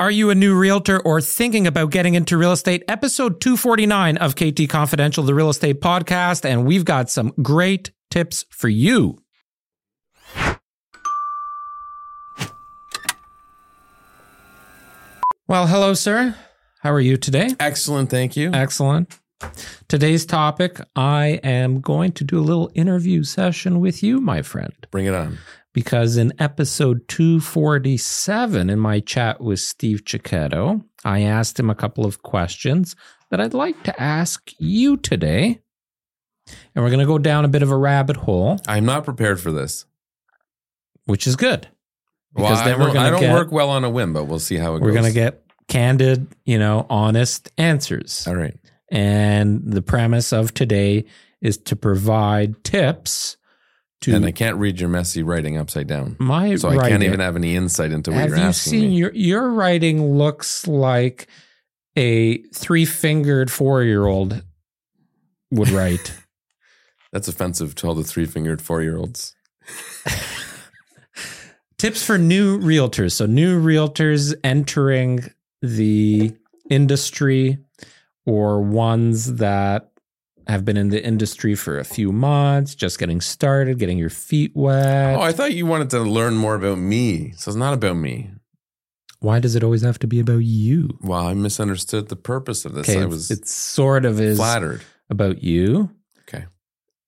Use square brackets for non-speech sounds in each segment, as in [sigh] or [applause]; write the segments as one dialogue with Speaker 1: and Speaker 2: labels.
Speaker 1: Are you a new realtor or thinking about getting into real estate? Episode 249 of KT Confidential, the real estate podcast, and we've got some great tips for you. Well, hello, sir. How are you today?
Speaker 2: Excellent, thank you.
Speaker 1: Excellent. Today's topic I am going to do a little interview session with you, my friend
Speaker 2: Bring it on.
Speaker 1: Because in episode 247 in my chat with Steve Chiquetto, I asked him a couple of questions that I'd like to ask you today. And we're going to go down a bit of a rabbit hole,
Speaker 2: I'm not prepared for this.
Speaker 1: which is good.
Speaker 2: Well,
Speaker 1: Because
Speaker 2: I
Speaker 1: then we're
Speaker 2: don't,
Speaker 1: gonna
Speaker 2: I don't
Speaker 1: get-
Speaker 2: work well on a whim, but we'll see how it goes.
Speaker 1: We're going to get candid, you know, honest answers.
Speaker 2: All right.
Speaker 1: And the premise of today is to provide tips to
Speaker 2: And I can't read your messy writing upside down.
Speaker 1: my
Speaker 2: So I can't even have any insight into what
Speaker 1: Have
Speaker 2: you're
Speaker 1: you
Speaker 2: asking
Speaker 1: seen
Speaker 2: me.
Speaker 1: your your writing looks like a three fingered four year old would write. [laughs]
Speaker 2: That's offensive to all the three fingered four year olds. [laughs]
Speaker 1: Tips for new realtors. So new realtors entering the industry or ones that have been in the industry for a few months, just getting started, getting your feet wet.
Speaker 2: Oh, I thought you wanted to learn more about me. So it's not about me.
Speaker 1: Why does it always have to be about you?
Speaker 2: Well, I misunderstood the purpose of this.
Speaker 1: Okay,
Speaker 2: I was
Speaker 1: it sort of is
Speaker 2: flattered.
Speaker 1: about you.
Speaker 2: Okay.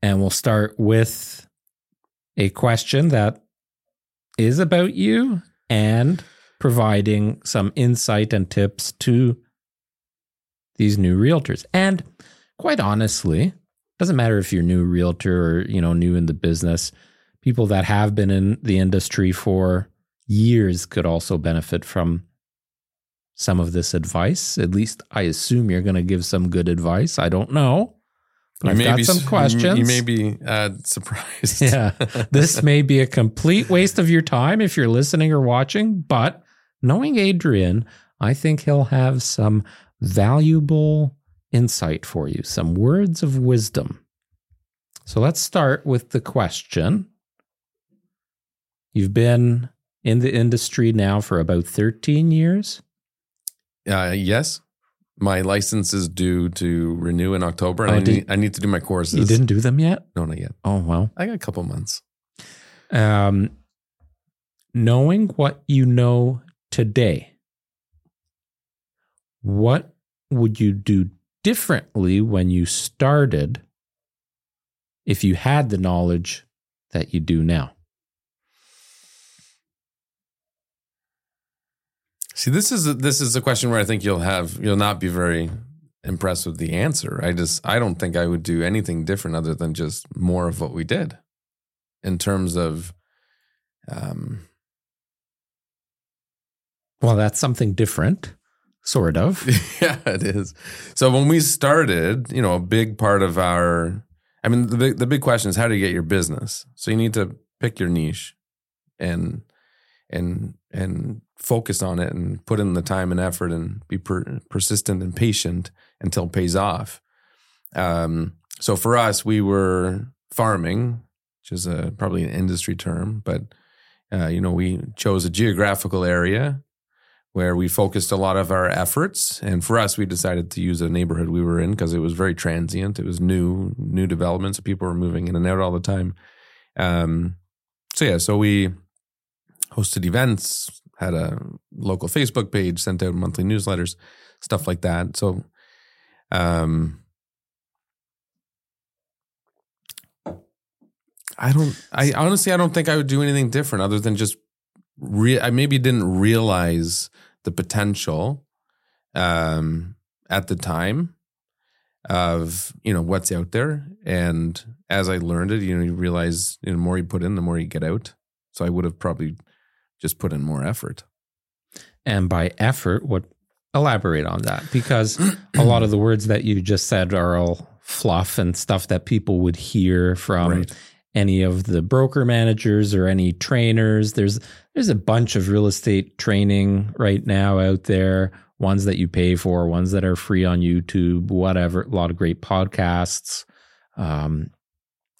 Speaker 1: And we'll start with a question that is about you and providing some insight and tips to these new realtors. And quite honestly, doesn't matter if you're new realtor or, you know, new in the business, people that have been in the industry for years could also benefit from some of this advice. At least I assume you're going to give some good advice. I don't know. But I've got
Speaker 2: be,
Speaker 1: some questions.
Speaker 2: You may be uh, surprised.
Speaker 1: Yeah. this [laughs] may be a complete waste of your time if you're listening or watching, but knowing Adrian, I think he'll have some valuable insight for you, some words of wisdom. So let's start with the question. You've been in the industry now for about 13 years.
Speaker 2: Uh, yes. My license is due to renew in October, and
Speaker 1: Oh,
Speaker 2: I,
Speaker 1: did-
Speaker 2: need, I need to do my courses.
Speaker 1: You didn't do them yet?
Speaker 2: No, not yet.
Speaker 1: Oh, well.
Speaker 2: I got a couple months.
Speaker 1: Um, knowing what you know today, what would you do differently when you started if you had the knowledge that you do now?
Speaker 2: See, this is a, this is a question where I think you'll have you'll not be very impressed with the answer. I just I don't think I would do anything different other than just more of what we did in terms of um
Speaker 1: Well, that's something different, sort of. [laughs]
Speaker 2: yeah, it is. So when we started, you know, a big part of our I mean the big, the big question is how do you get your business? So you need to pick your niche and and and focus on it and put in the time and effort and be per, persistent and patient until it pays off. Um, so for us, we were farming, which is a probably an industry term, but uh, you know we chose a geographical area where we focused a lot of our efforts. And for us, we decided to use a neighborhood we were in because it was very transient. It was new, new developments. People were moving in and out all the time. Um, so yeah, so we hosted events, had a local Facebook page, sent out monthly newsletters, stuff like that. So, um, I don't. I honestly, I don't think I would do anything different other than just. Re- I maybe didn't realize the potential um, at the time of you know what's out there, and as I learned it, you know, you realize you know, the more you put in, the more you get out. So I would have probably just put in more effort.
Speaker 1: And by effort, what elaborate on that? Because a lot of the words that you just said are all fluff and stuff that people would hear from
Speaker 2: Right.
Speaker 1: any of the broker managers or any trainers. There's there's a bunch of real estate training right now out there, ones that you pay for, ones that are free on YouTube, whatever. A lot of great podcasts. Um,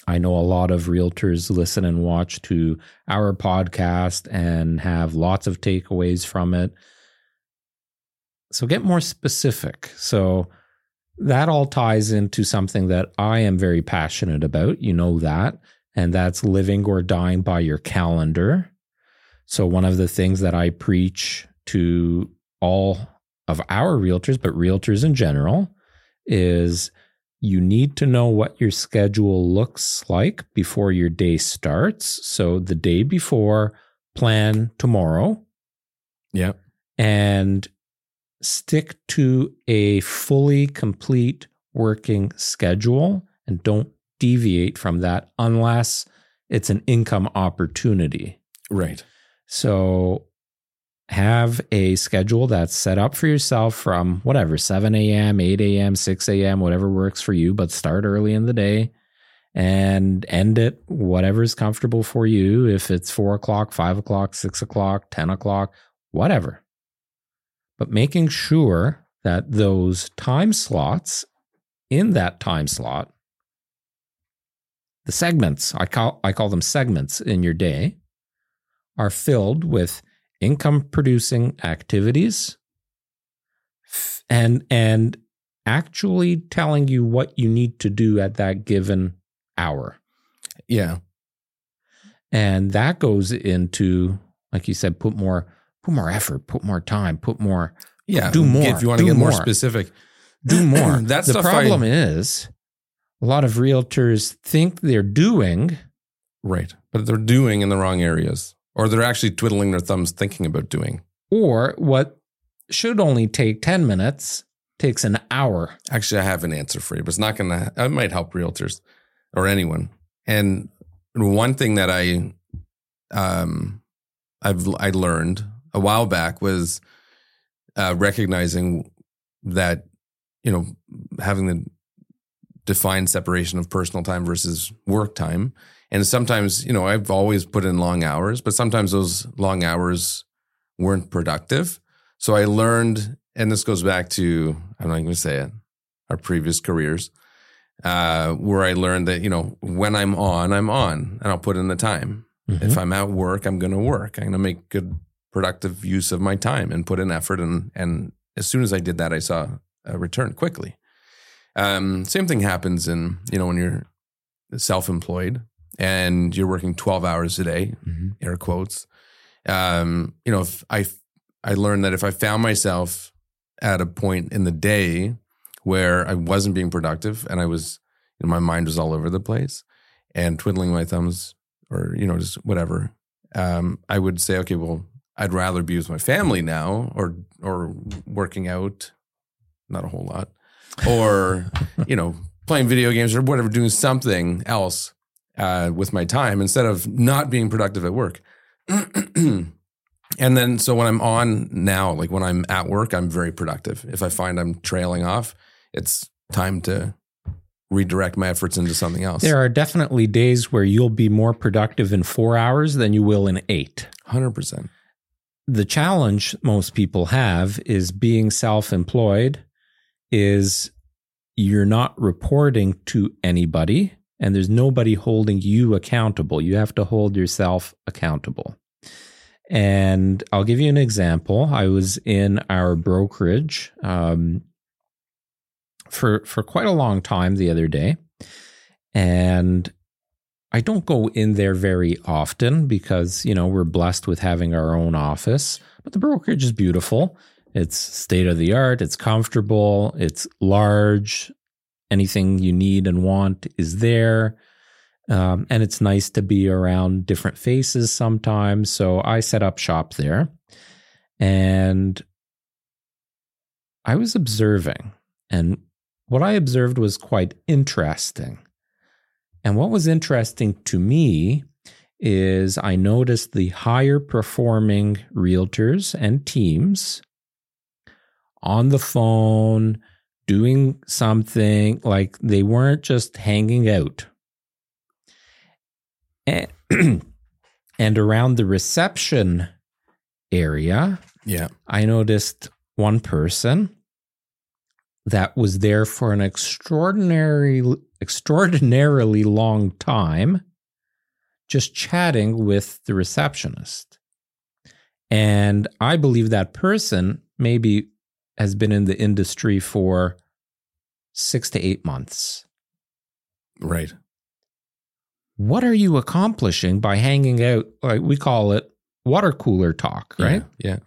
Speaker 1: I know a lot of realtors listen and watch to our podcast and have lots of takeaways from it. So get more specific. So that all ties into something that I am very passionate about. You know that. And that's living or dying by your calendar. So, one of the things that I preach to all of our realtors, but realtors in general, is you need to know what your schedule looks like before your day starts. So, the day before, plan tomorrow.
Speaker 2: Yeah.
Speaker 1: And stick to a fully complete working schedule and don't deviate from that unless it's an income opportunity.
Speaker 2: Right.
Speaker 1: So have a schedule that's set up for yourself from whatever 7 a.m., 8 a.m., 6 a.m., whatever works for you, but start early in the day and end it whatever's comfortable for you. If it's four o'clock, five o'clock, six o'clock, 10 o'clock, whatever. But making sure that those time slots in that time slot, the segments, I call, I call them segments in your day, are filled with income producing activities and and actually telling you what you need to do at that given hour.
Speaker 2: Yeah.
Speaker 1: And that goes into like you said put more put more effort, put more time, put more
Speaker 2: Yeah.
Speaker 1: do more.
Speaker 2: If you want to get more
Speaker 1: more.
Speaker 2: specific,
Speaker 1: do more.
Speaker 2: That's
Speaker 1: the
Speaker 2: stuff I-
Speaker 1: problem is a lot of realtors think they're doing
Speaker 2: right. But they're doing in the wrong areas, or they're actually twiddling their thumbs thinking about doing.
Speaker 1: or what should only take 10 minutes takes an hour.
Speaker 2: Actually, I have an answer for you, but it's not going to, it might help realtors or anyone. And one thing that I, um, I've, I learned a while back was uh, recognizing that, you know, having the defined separation of personal time versus work time. And sometimes, you know, I've always put in long hours, but sometimes those long hours weren't productive. So I learned, and this goes back to, I'm not going to say it, our previous careers, uh, where I learned that, you know, when I'm on, I'm on and I'll put in the time. If I'm at work, I'm going to work. I'm going to make good, productive use of my time and put in effort. And, and as soon as I did that, I saw a return quickly. Um, same thing happens in, you know, when you're self employed and you're working 12 hours a day,
Speaker 1: Mhm.
Speaker 2: air quotes. Um, you know, if I I learned that if I found myself at a point in the day where I wasn't being productive and I was, you know, my mind was all over the place and twiddling my thumbs or you know just whatever, um, I would say, okay, well, I'd rather be with my family now or or working out, not a whole lot, or you know playing video games or whatever, doing something else uh, with my time instead of not being productive at work. [clears throat] and then, so when I'm on now, like when I'm at work, I'm very productive. If I find I'm trailing off, it's time to redirect my efforts into something else.
Speaker 1: There are definitely days where you'll be more productive in four hours than you will in eight.
Speaker 2: 100%.
Speaker 1: The challenge most people have is being self employed, is you're not reporting to anybody and there's nobody holding you accountable. You have to hold yourself accountable. And I'll give you an example. I was in our brokerage um, for for quite a long time the other day, and I don't go in there very often because you know we're blessed with having our own office. But the brokerage is beautiful. It's state of the art. It's comfortable. It's large. Anything you need and want is there. Um, and it's nice to be around different faces sometimes. So I set up shop there and I was observing. And what I observed was quite interesting. And what was interesting to me is I noticed the higher performing realtors and teams on the phone doing something like they weren't just hanging out. And, [clears throat] and around the reception area,
Speaker 2: Yeah.
Speaker 1: I noticed one person that was there for an extraordinary extraordinarily long time just chatting with the receptionist. And I believe that person maybe has been in the industry for six to eight months.
Speaker 2: Right.
Speaker 1: What are you accomplishing by hanging out? Like we call it water cooler talk, right?
Speaker 2: Yeah.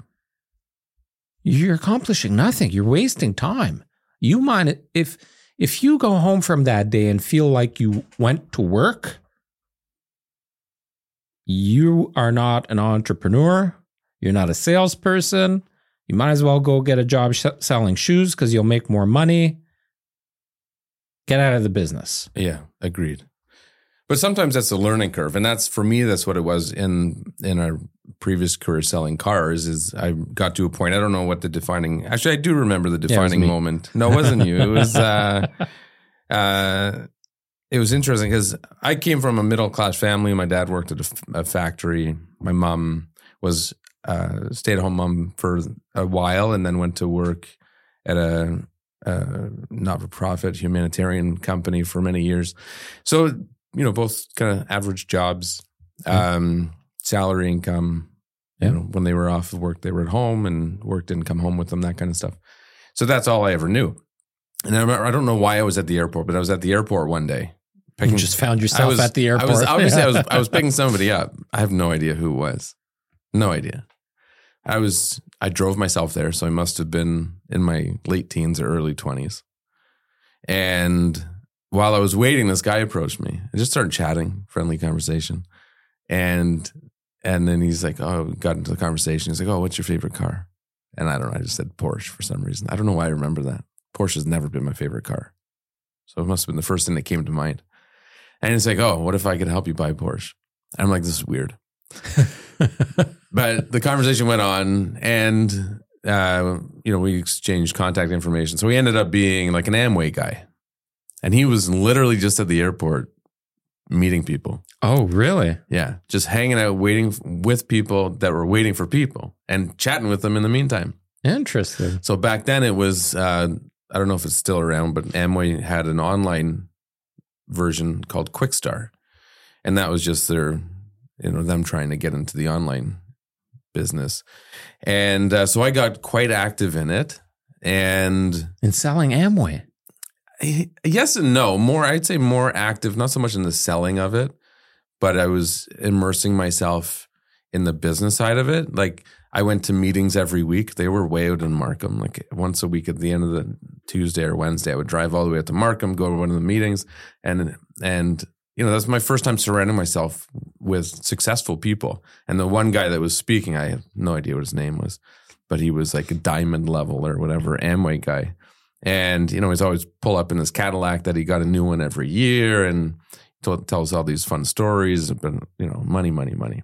Speaker 1: You're accomplishing nothing. You're wasting time. You mind if if you go home from that day and feel like you went to work, you are not an entrepreneur. You're not a salesperson. You might as well go get a job sh- selling shoes because you'll make more money. Get out of the business.
Speaker 2: Yeah. Agreed. But sometimes that's a learning curve, and that's for me. That's what it was in in our previous career selling cars. Is I got to a point. I don't know what the defining. Actually, I do remember the defining
Speaker 1: me.
Speaker 2: moment. No, it wasn't you. It was. uh [laughs] uh It was interesting because I came from a middle class family. My dad worked at a factory. My mom was uh, stay at home mom for a while, and then went to work at a, a not for profit humanitarian company for many years. So you know, both kind of average jobs, um, salary income.
Speaker 1: Yeah.
Speaker 2: You know, when they were off of work, they were at home, and work didn't come home with them. That kind of stuff. So that's all I ever knew. And I, remember, I don't know why I was at the airport, but I was at the airport one day.
Speaker 1: You just found yourself
Speaker 2: was-
Speaker 1: at the airport.
Speaker 2: I was obviously I was I was [laughs] picking somebody up. I have no idea who it was. No idea. I was I drove myself there, so I must have been in my late teens or early twenties. And while I was waiting, this guy approached me. I just started chatting, friendly conversation. And and then he's like, Oh, got into the conversation. He's like, Oh, what's your favorite car? And I don't know, I just said Porsche for some reason. I don't know why I remember that. Porsche has never been my favorite car. So it must have been the first thing that came to mind. And he's like, oh, what if I could help you buy Porsche? And I'm like, this is weird. [laughs] [laughs] But the conversation went on and, uh, you know, we exchanged contact information. So he ended up being like an Amway guy. And he was literally just at the airport meeting people.
Speaker 1: oh, really?
Speaker 2: Yeah. Just hanging out, waiting with people that were waiting for people and chatting with them in the meantime.
Speaker 1: Interesting.
Speaker 2: So back then it was, uh, I don't know if it's still around, but Amway had an online version called Quixtar. And that was just their, you know, them trying to get into the online business. And uh, so I got quite active in it. And
Speaker 1: In selling Amway.
Speaker 2: yes and no, more, I'd say more active, not so much in the selling of it, but I was immersing myself in the business side of it. Like I went to meetings every week. They were way out in Markham, like once a week at the end of the Tuesday or Wednesday. I would drive all the way out to Markham, go to one of the meetings, and and you know that's my first time surrounding myself with successful people. And the one guy that was speaking, I have no idea what his name was, but he was like a diamond level or whatever Amway guy. And you know he's always pull up in his Cadillac that he got a new one every year, and t- tells all these fun stories. But you know, money, money, money.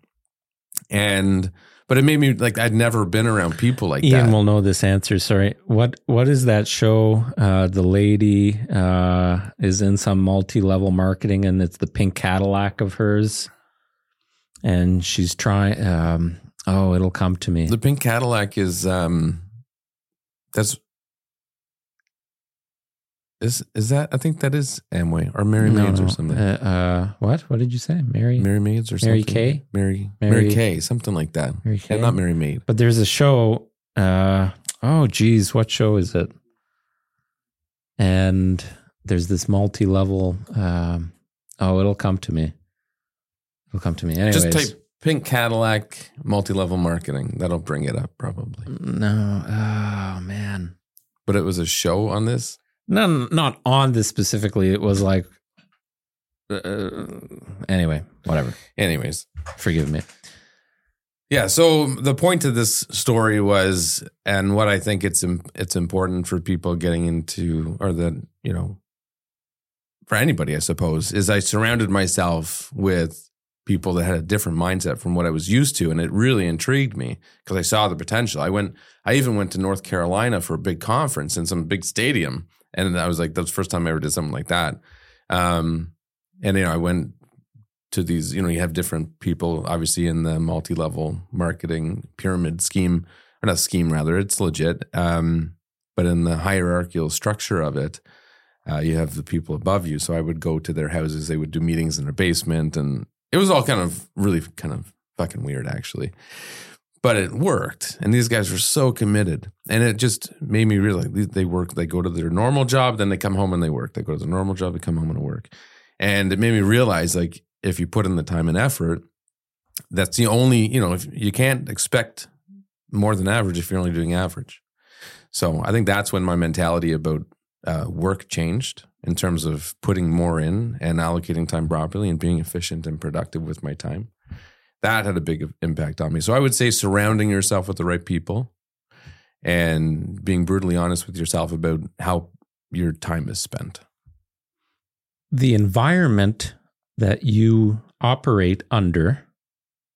Speaker 2: And but it made me like I'd never been around people like that.
Speaker 1: Ian
Speaker 2: that.
Speaker 1: will know this answer. Sorry. What what is that show? Uh, the lady uh, is in some multi level marketing, and it's the pink Cadillac of hers, and she's trying. Um, oh, it'll come to me.
Speaker 2: The pink Cadillac is um that's is is that I think that is Amway or Mary
Speaker 1: No,
Speaker 2: Maids
Speaker 1: no.
Speaker 2: or something.
Speaker 1: Uh, uh, what? What did you say? Mary. Mary.
Speaker 2: Mary Maids or something.
Speaker 1: Mary Kay?
Speaker 2: Mary
Speaker 1: Mary-
Speaker 2: Mary Kay, something like that.
Speaker 1: Kay.
Speaker 2: Yeah, not Mary Maid.
Speaker 1: But there's a show. Uh, oh, geez, what show is it? And there's this multi level. Um, oh, it'll come to me. It'll come to me. Anyways,
Speaker 2: Just type pink Cadillac multi-level marketing. That'll bring it up probably.
Speaker 1: No. Oh man.
Speaker 2: But it was a show on this.
Speaker 1: No, not on this specifically. It was like. Uh, anyway, whatever.
Speaker 2: Anyways,
Speaker 1: Forgive me.
Speaker 2: Yeah. So the point of this story was, and what I think it's it's important for people getting into, or that you know, for anybody, I suppose, is I surrounded myself with people that had a different mindset from what I was used to, and it really intrigued me because I saw the potential. I went, I even went to North Carolina for a big conference in some big stadium, and I was like, that's the first time I ever did something like that. Um, and you know, I went to these, you know, you have different people obviously in the multi-level marketing pyramid scheme, or not scheme rather, it's legit. Um, but in the hierarchical structure of it, uh, you have the people above you. So I would go to their houses, they would do meetings in their basement, and it was all kind of really kind of fucking weird actually. But it worked. And these guys were so committed. And it just made me realize they- work, they go to their normal job, then they come home and they work. They go to their normal job, they come home and work. And it made me realize like if you put in the time and effort, that's the only, you know, if you can't expect more than average if you're only doing average. So I think that's when my mentality about uh, work changed in terms of putting more in and allocating time properly and being efficient and productive with my time. That had a big impact on me. So I would say surrounding yourself with the right people and being brutally honest with yourself about how your time is spent.
Speaker 1: The environment that you operate under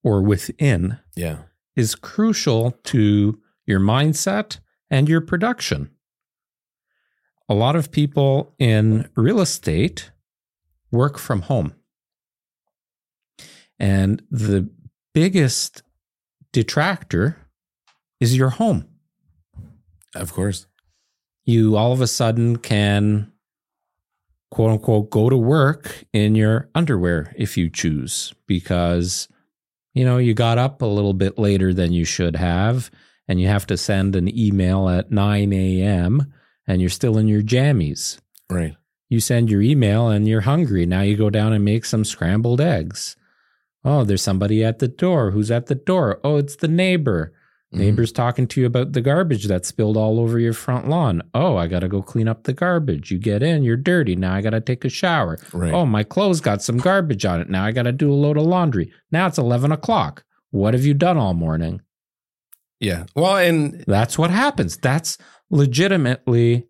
Speaker 1: or within
Speaker 2: Yeah.
Speaker 1: is crucial to your mindset and your production. A lot of people in real estate work from home. And the biggest detractor is your home.
Speaker 2: Of course.
Speaker 1: You all of a sudden can, quote unquote, go to work in your underwear if you choose, because, you know, you got up a little bit later than you should have, and you have to send an email at 9 a.m., and you're still in your jammies.
Speaker 2: Right.
Speaker 1: You send your email and you're hungry. Now you go down and make some scrambled eggs. Oh, there's somebody at the door. Who's at the door? Oh, it's the neighbor.
Speaker 2: Mhm.
Speaker 1: Neighbors talking to you about the garbage that spilled all over your front lawn. Oh, I got to go clean up the garbage. You get in, you're dirty. Now I got to take a shower.
Speaker 2: Right.
Speaker 1: Oh, my clothes got some garbage on it. Now I got to do a load of laundry. Now it's 11 o'clock. What have you done all morning?
Speaker 2: Yeah. Well, and
Speaker 1: That's what happens. That's legitimately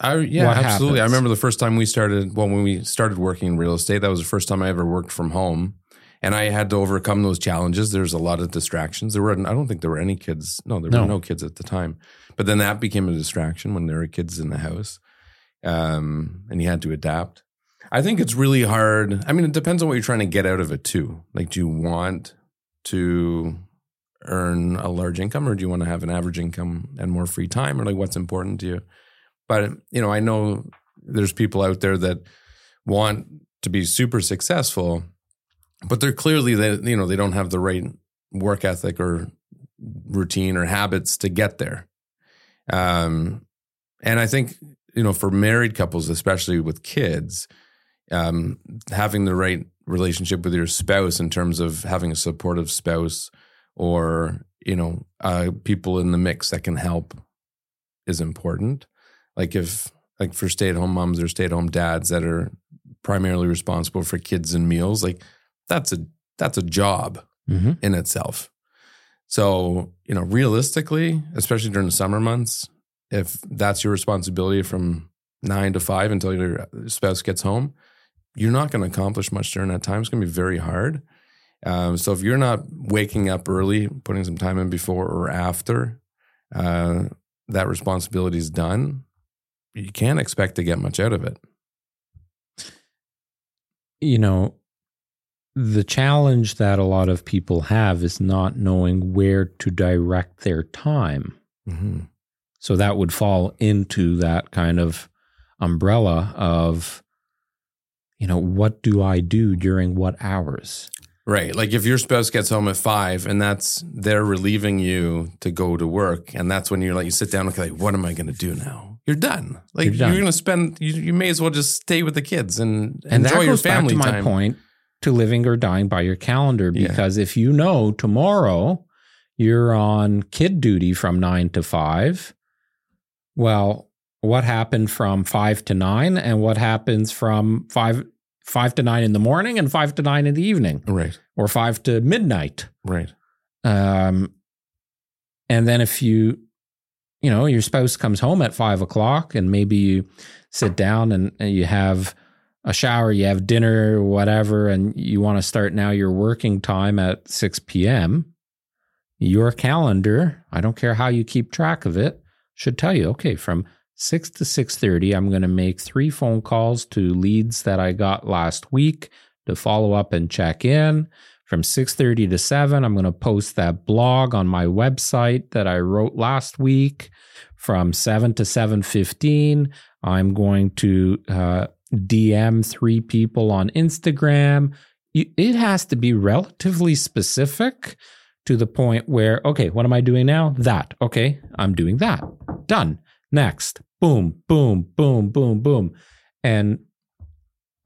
Speaker 2: I yeah, absolutely. I remember the first time we started. Well, when we started working in real estate, that was the first time I ever worked from home, and I had to overcome those challenges. There's a lot of distractions. There were. I don't think there were any kids. No, there
Speaker 1: No.
Speaker 2: were no kids at the time. But then that became a distraction when there were kids in the house, um, and you had to adapt. I think it's really hard. I mean, it depends on what you're trying to get out of it too. Like, do you want to earn a large income, or do you want to have an average income and more free time, or like what's important to you? But you know, I know there's people out there that want to be super successful, but they're clearly that you know they don't have the right work ethic or routine or habits to get there. Um, and I think you know for married couples, especially with kids, um, having the right relationship with your spouse in terms of having a supportive spouse or you know uh, people in the mix that can help is important like if like for stay-at-home moms or stay-at-home dads that are primarily responsible for kids and meals like that's a that's a job
Speaker 1: Mhm.
Speaker 2: in itself. So you know realistically especially during the summer months if that's your responsibility from nine to five until your spouse gets home you're not going to accomplish much during that time. It's going to be very hard. Um, so if you're not waking up early putting some time in before or after uh, that responsibility is done you can't expect to get much out of it.
Speaker 1: You know, the challenge that a lot of people have is not knowing where to direct their time.
Speaker 2: mm-hmm.
Speaker 1: So that would fall into that kind of umbrella of, you know, what do I do during what hours?
Speaker 2: Right. Like if your spouse gets home at five and that's they're relieving you to go to work, and that's when you're like you sit down and like, what am I going to do now? You're done. Like
Speaker 1: You're
Speaker 2: you're, going to spend. You, you may as well just stay with the kids and,
Speaker 1: And
Speaker 2: enjoy your family
Speaker 1: to my
Speaker 2: time.
Speaker 1: point to living or dying by your calendar.
Speaker 2: Yeah.
Speaker 1: Because if you know tomorrow you're on kid duty from nine to five, well, what happened from five to nine and what happens from five five to nine in the morning and five to nine in the evening
Speaker 2: Right.
Speaker 1: or five to midnight.
Speaker 2: Right.
Speaker 1: Um, and then if you, you know, your spouse comes home at five o'clock and maybe you sit down and, and you have a shower, you have dinner, whatever, and you want to start now your working time at 6 p.m., your calendar, I don't care how you keep track of it, should tell you, okay, from 6 to 6:30, I'm going to make three phone calls to leads that I got last week to follow up and check in. From 6:30 to 7, I'm going to post that blog on my website that I wrote last week. From 7 to 7:15, I'm going to uh, DM three people on Instagram. It has to be relatively specific to the point where, okay, what am I doing now? That. Okay, I'm doing that. Done. Next. Boom, boom, boom, boom, boom. And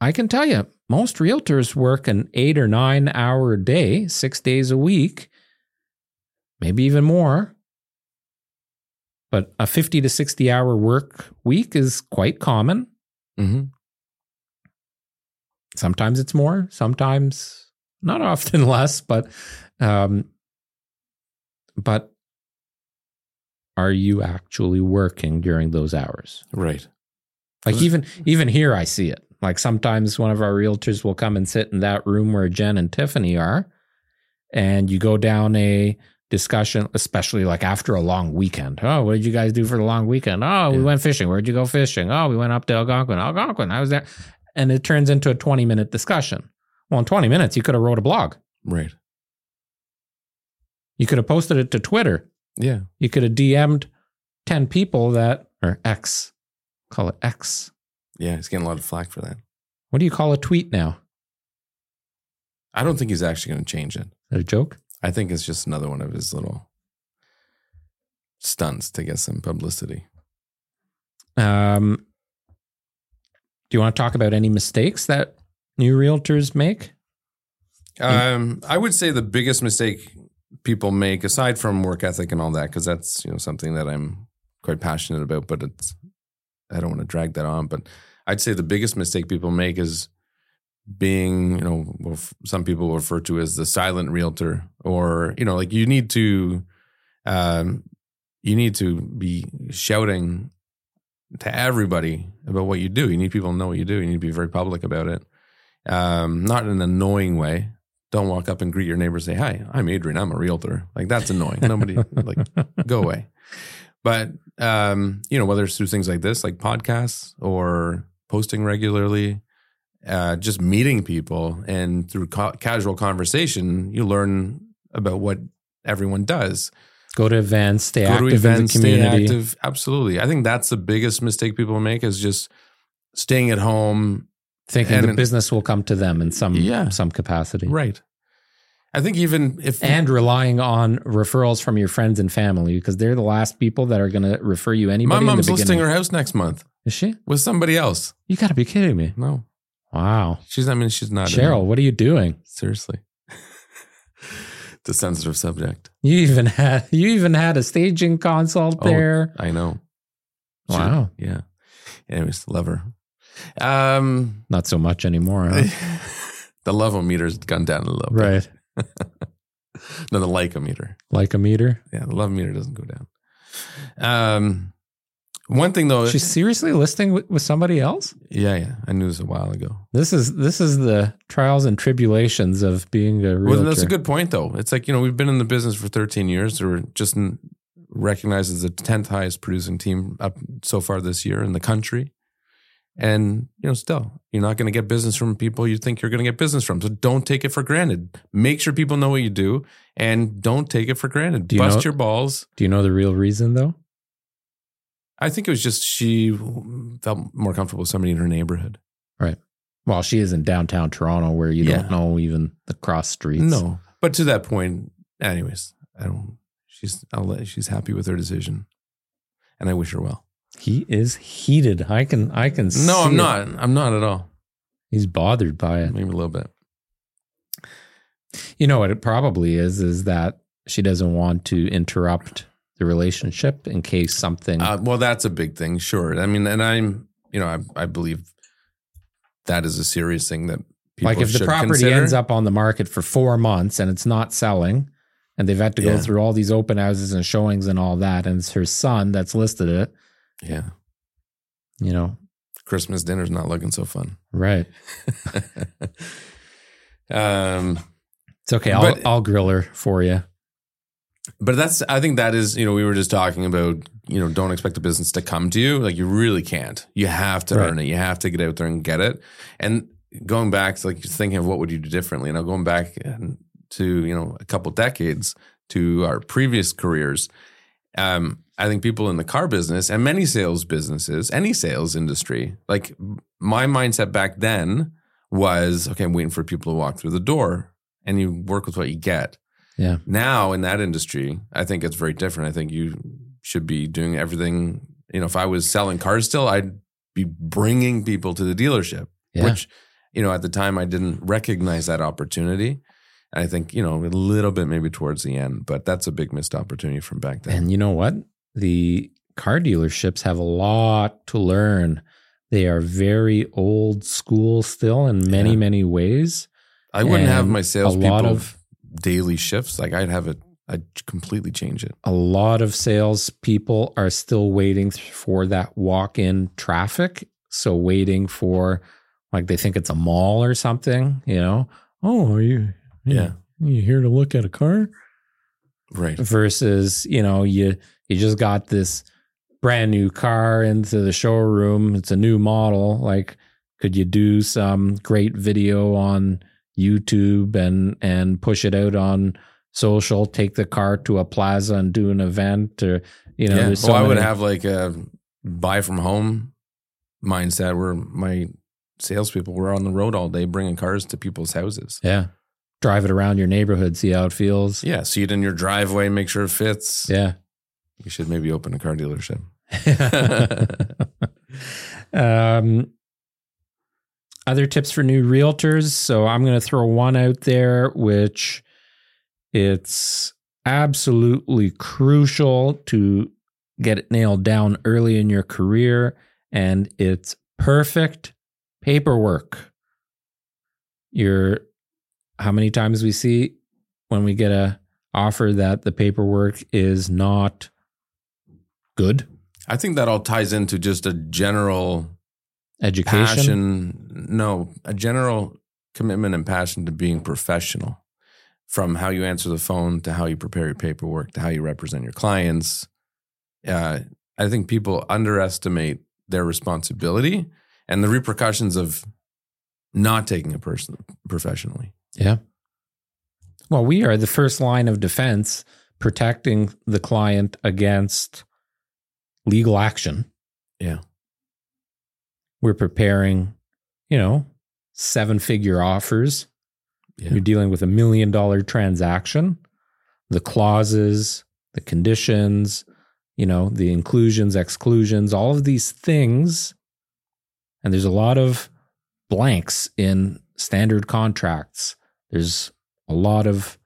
Speaker 1: I can tell you, most realtors work an eight or nine hour day, six days a week, maybe even more. But a 50 to 60 hour work week is quite common.
Speaker 2: hmm
Speaker 1: Sometimes it's more, sometimes not often [laughs] less, but um but are you actually working during those hours?
Speaker 2: Right.
Speaker 1: Like even even here I see it. Like sometimes one of our realtors will come and sit in that room where Jen and Tiffany are and you go down a discussion especially like after a long weekend. Oh, what did you guys do for the long weekend? Oh, we
Speaker 2: Yeah.
Speaker 1: went fishing. Where'd you go fishing? Oh, we went up to Algonquin. Algonquin. I was there. And it turns into a 20 minute discussion. Well, in 20 minutes you could have wrote a blog.
Speaker 2: Right.
Speaker 1: You could have posted it to Twitter.
Speaker 2: Yeah.
Speaker 1: You could have DM'd 10 people that or X. Call it X.
Speaker 2: Yeah. He's getting a lot of flack for that.
Speaker 1: What do you call a tweet now?
Speaker 2: I don't think he's actually going to change it.
Speaker 1: Is that a joke?
Speaker 2: I think it's just another one of his little stunts to get some publicity.
Speaker 1: Um, do you want to talk about any mistakes that new realtors make?
Speaker 2: Um, I would say the biggest mistake people make, aside from work ethic and all that, because that's you know something that I'm quite passionate about, but it's I don't want to drag that on. But I'd say the biggest mistake people make is being, you know, some people refer to as the silent realtor, or you know, like you need to, um, you need to be shouting to everybody about what you do. You need people to know what you do. You need to be very public about it, um, not in an annoying way. Don't walk up and greet your neighbor and say, "Hi, I'm Adrian. I'm a realtor." Like that's annoying. Nobody [laughs] like go away. But um, you know, whether it's through things like this, like podcasts, or posting regularly, uh, just meeting people, and through ca- casual conversation, you learn about what everyone does.
Speaker 1: Go to events, stay
Speaker 2: Go
Speaker 1: active
Speaker 2: to events,
Speaker 1: in the
Speaker 2: stay
Speaker 1: community.
Speaker 2: active. Absolutely, I think that's the biggest mistake people make is just staying at home.
Speaker 1: Thinking the business will come to them in some
Speaker 2: Yeah.
Speaker 1: some capacity.
Speaker 2: Right. I think even if
Speaker 1: And relying on referrals from your friends and family because they're the last people that are going to refer you anybody.
Speaker 2: my mom's listing her house next month
Speaker 1: Is she?
Speaker 2: with somebody else.
Speaker 1: You got to be kidding me!
Speaker 2: No,
Speaker 1: Wow,
Speaker 2: she's. I mean, she's not.
Speaker 1: Cheryl, what are you doing?
Speaker 2: seriously, it's a sensitive subject.
Speaker 1: You even had [laughs] you even had a staging consult
Speaker 2: Oh,
Speaker 1: there.
Speaker 2: I know. She-
Speaker 1: Wow.
Speaker 2: yeah. Anyways, love her. Um,
Speaker 1: Not so much anymore, huh? [laughs]
Speaker 2: the love meter's gone down a little bit.
Speaker 1: right? [laughs]
Speaker 2: No, the like meter.
Speaker 1: Like a meter.
Speaker 2: Yeah, the love meter doesn't go down. Um, one thing though,
Speaker 1: She's seriously listing with, with somebody else.
Speaker 2: yeah, yeah, I knew this a while ago.
Speaker 1: This is this is the trials and tribulations of being a realtor.
Speaker 2: Well, that's a good point, though. It's like you know we've been in the business for 13 years. We're just recognized as the 10th highest producing team up so far this year in the country, and you know still you're not going to get business from people you think you're going to get business from. So don't take it for granted. Make sure people know what you do, and don't take it for granted.
Speaker 1: Do you
Speaker 2: Bust
Speaker 1: know-
Speaker 2: your balls.
Speaker 1: Do you know the real reason though?
Speaker 2: I think it was just she felt more comfortable with somebody in her neighborhood. Right.
Speaker 1: Well, she is in downtown Toronto where you
Speaker 2: Yeah.
Speaker 1: don't know even the cross streets.
Speaker 2: No, but to that point, anyways, I don't. She's I'll let, she's happy with her decision, and I wish her well.
Speaker 1: He is heated. I can I can see
Speaker 2: No, I'm
Speaker 1: it.
Speaker 2: not. I'm not at all.
Speaker 1: He's bothered by it.
Speaker 2: Maybe a little bit.
Speaker 1: You know what it probably is is that she doesn't want to interrupt the relationship in case something
Speaker 2: Uh, well, that's a big thing, sure. I mean, and I'm, you know, I, I believe that is a serious thing that people
Speaker 1: like if the property
Speaker 2: consider.
Speaker 1: ends up on the market for 4 months and it's not selling and they've had to go through all these open houses and showings and all that and it's her son that's listed it,
Speaker 2: yeah,
Speaker 1: you know.
Speaker 2: Christmas dinner's not looking so fun.
Speaker 1: Right. [laughs]
Speaker 2: um,
Speaker 1: It's okay. I'll
Speaker 2: But-
Speaker 1: I'll grill her for you.
Speaker 2: But that's, I think that is, you know, we were just talking about, you know, don't expect the business to come to you. Like you really can't. You have to
Speaker 1: Right.
Speaker 2: earn it. You have to get out there and get it. And going back to like thinking of what would you do differently, you know, going back to, you know, a couple decades to our previous careers, um, I think people in the car business and many sales businesses, any sales industry, like my mindset back then was, okay, I'm waiting for people to walk through the door and you work with what you get.
Speaker 1: Yeah.
Speaker 2: Now in that industry, I think it's very different. I think you should be doing everything. You know, if I was selling cars still, I'd be bringing people to the dealership,
Speaker 1: Yeah.
Speaker 2: which, you know, at the time I didn't recognize that opportunity. And I think, you know, a little bit maybe towards the end, but that's a big missed opportunity from back then.
Speaker 1: And you know what? The car dealerships have a lot to learn. They are very old school still in many,
Speaker 2: Yeah.
Speaker 1: many ways.
Speaker 2: I wouldn't have
Speaker 1: and
Speaker 2: my
Speaker 1: a
Speaker 2: salespeople
Speaker 1: lot of
Speaker 2: daily shifts. Like I'd have it, I'd completely change it.
Speaker 1: a lot of sales people are still waiting for that walk-in traffic. So waiting for like they think it's a mall or something, you know. Oh, are you
Speaker 2: Yeah.
Speaker 1: you here to look at a car?
Speaker 2: Right.
Speaker 1: versus you know you you just got this brand new car into the showroom it's a new model like could you do some great video on youtube and and push it out on social take the car to a plaza and do an event or you know
Speaker 2: yeah.
Speaker 1: there's
Speaker 2: Well,
Speaker 1: so
Speaker 2: I would
Speaker 1: many-
Speaker 2: have like a buy from home mindset where my salespeople were on the road all day bringing cars to people's houses.
Speaker 1: yeah drive it around your neighborhood see how it feels
Speaker 2: Yeah. See it in your driveway, make sure it fits.
Speaker 1: yeah
Speaker 2: You should maybe open a car dealership. [laughs] [laughs]
Speaker 1: um, other tips for new realtors. So I'm going to throw one out there, which it's absolutely crucial to get it nailed down early in your career, and it's perfect paperwork. You're how many times we see when we get a offer that the paperwork is not good
Speaker 2: I think that all ties into just a general
Speaker 1: education
Speaker 2: passion. No, a general commitment and passion to being professional from how you answer the phone to how you prepare your paperwork to how you represent your clients. Uh, I think people underestimate their responsibility and the repercussions of not taking a person professionally.
Speaker 1: Yeah. Well, we are the first line of defense protecting the client against legal action.
Speaker 2: Yeah.
Speaker 1: We're preparing, you know, seven figure offers.
Speaker 2: Yeah.
Speaker 1: You're dealing with a million dollar transaction. The clauses, the conditions, you know, the inclusions, exclusions, all of these things. And there's a lot of blanks in standard contracts. There's a lot of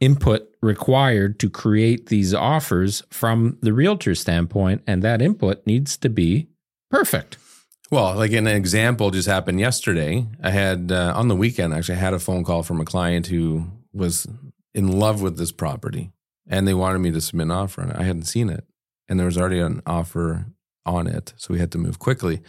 Speaker 1: input required to create these offers from the realtor standpoint, and that input needs to be perfect.
Speaker 2: Well, like an example just happened yesterday. I had uh, on the weekend actually had a phone call from a client who was in love with this property and they wanted me to submit an offer on it. I hadn't seen it and there was already an offer on it, so we had to move quickly.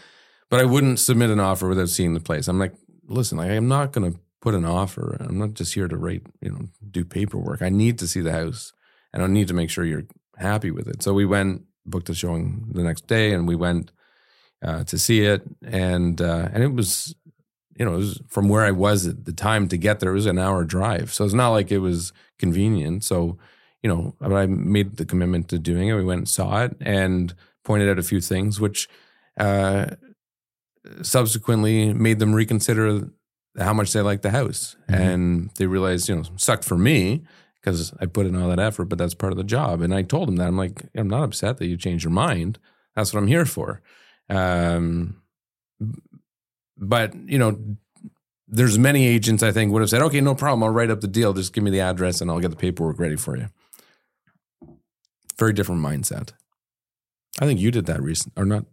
Speaker 2: But I wouldn't submit an offer without seeing the place. I'm like, listen, like I'm not going to put an offer. I'm not just here to rate, you know, do paperwork. I need to see the house and I need to make sure you're happy with it. So we went booked a showing the next day and we went uh, to see it, and uh, and it was, you know, it was from where I was at the time to get there. It was an hour drive, so it's not like it was convenient. So, you know, I made the commitment to doing it. We went and saw it and pointed out a few things, which uh, subsequently made them reconsider how much they liked the house,
Speaker 1: Mhm.
Speaker 2: and they realized, you know, sucked for me. Because I put in all that effort, but that's part of the job. And I told them that I'm like, I'm not upset that you changed your mind. That's what I'm here for. Um, but you know, there's many agents I think would have said, "Okay, no problem. I'll write up the deal. Just give me the address and I'll get the paperwork ready for you." Very different mindset. I think you did that recent or not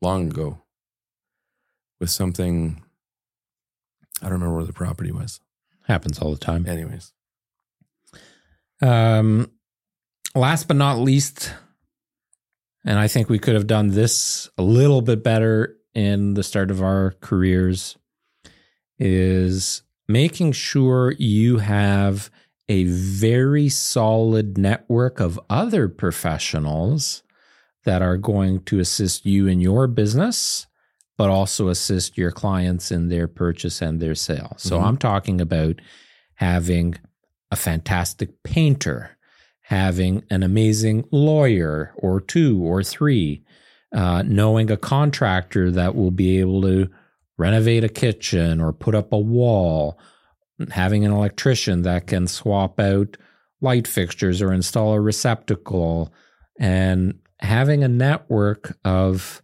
Speaker 2: long ago with something. I don't remember where the property was.
Speaker 1: Happens all the time.
Speaker 2: Anyways,
Speaker 1: Um, last but not least, and I think we could have done this a little bit better in the start of our careers, is making sure you have a very solid network of other professionals that are going to assist you in your business, but also assist your clients in their purchase and their sale. So
Speaker 2: Mhm.
Speaker 1: I'm talking about having a fantastic painter, having an amazing lawyer or two or three, uh, knowing a contractor that will be able to renovate a kitchen or put up a wall, having an electrician that can swap out light fixtures or install a receptacle and having a network of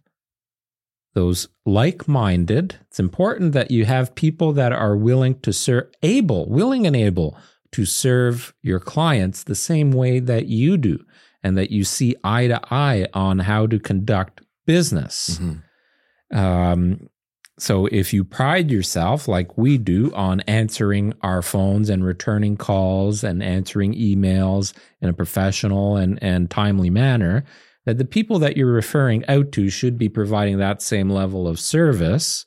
Speaker 1: those like-minded. It's important that you have people that are willing to serve able willing and able to serve your clients the same way that you do and that you see eye to eye on how to conduct business
Speaker 2: Mhm.
Speaker 1: um, so if you pride yourself, like we do, on answering our phones and returning calls and answering emails in a professional and, and timely manner, that the people that you're referring out to should be providing that same level of service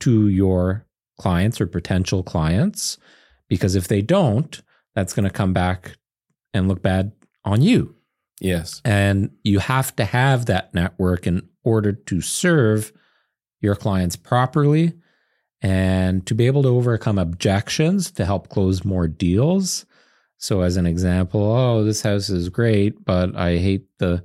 Speaker 1: to your clients or potential clients. Because if they don't, that's going to come back and look bad on you.
Speaker 2: Yes.
Speaker 1: And you have to have that network in order to serve your clients properly and to be able to overcome objections to help close more deals. So, as an example, oh, this house is great, but I hate the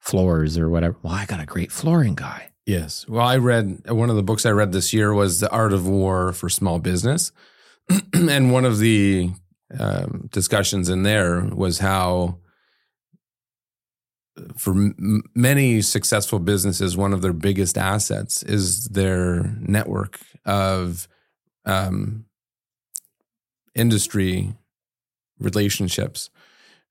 Speaker 1: floors or whatever. Well, I got a great flooring guy.
Speaker 2: Yes. Well, I read one of the books I read this year was The Art of War for Small Business. [clears throat] and one of the um, discussions in there was how, for m- many successful businesses, one of their biggest assets is their network of um, industry relationships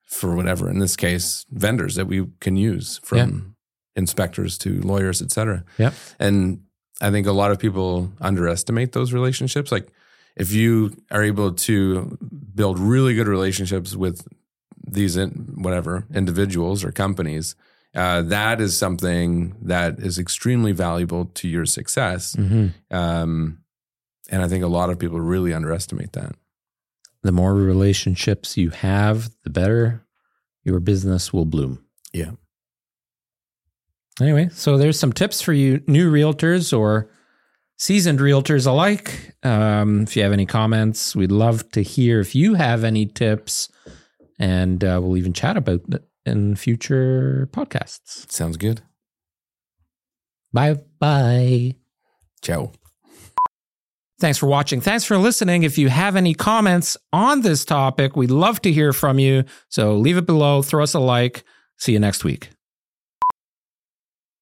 Speaker 2: for whatever, in this case, vendors that we can use from inspectors to lawyers, et cetera.
Speaker 1: Yep.
Speaker 2: And I think a lot of people underestimate those relationships. Like if you are able to build really good relationships with these in, whatever individuals or companies, uh, that is something that is extremely valuable to your success.
Speaker 1: Mm-hmm.
Speaker 2: Um, and I think a lot of people really underestimate that.
Speaker 1: The more relationships you have, the better your business will bloom.
Speaker 2: Yeah.
Speaker 1: Anyway, so there's some tips for you new realtors or seasoned realtors alike. Um, if you have any comments, we'd love to hear if you have any tips, and uh, we'll even chat about it in future podcasts.
Speaker 2: Sounds good.
Speaker 1: Bye bye.
Speaker 2: Ciao.
Speaker 1: Thanks for watching. Thanks for listening. If you have any comments on this topic, we'd love to hear from you. So leave it below, throw us a like. See you next week.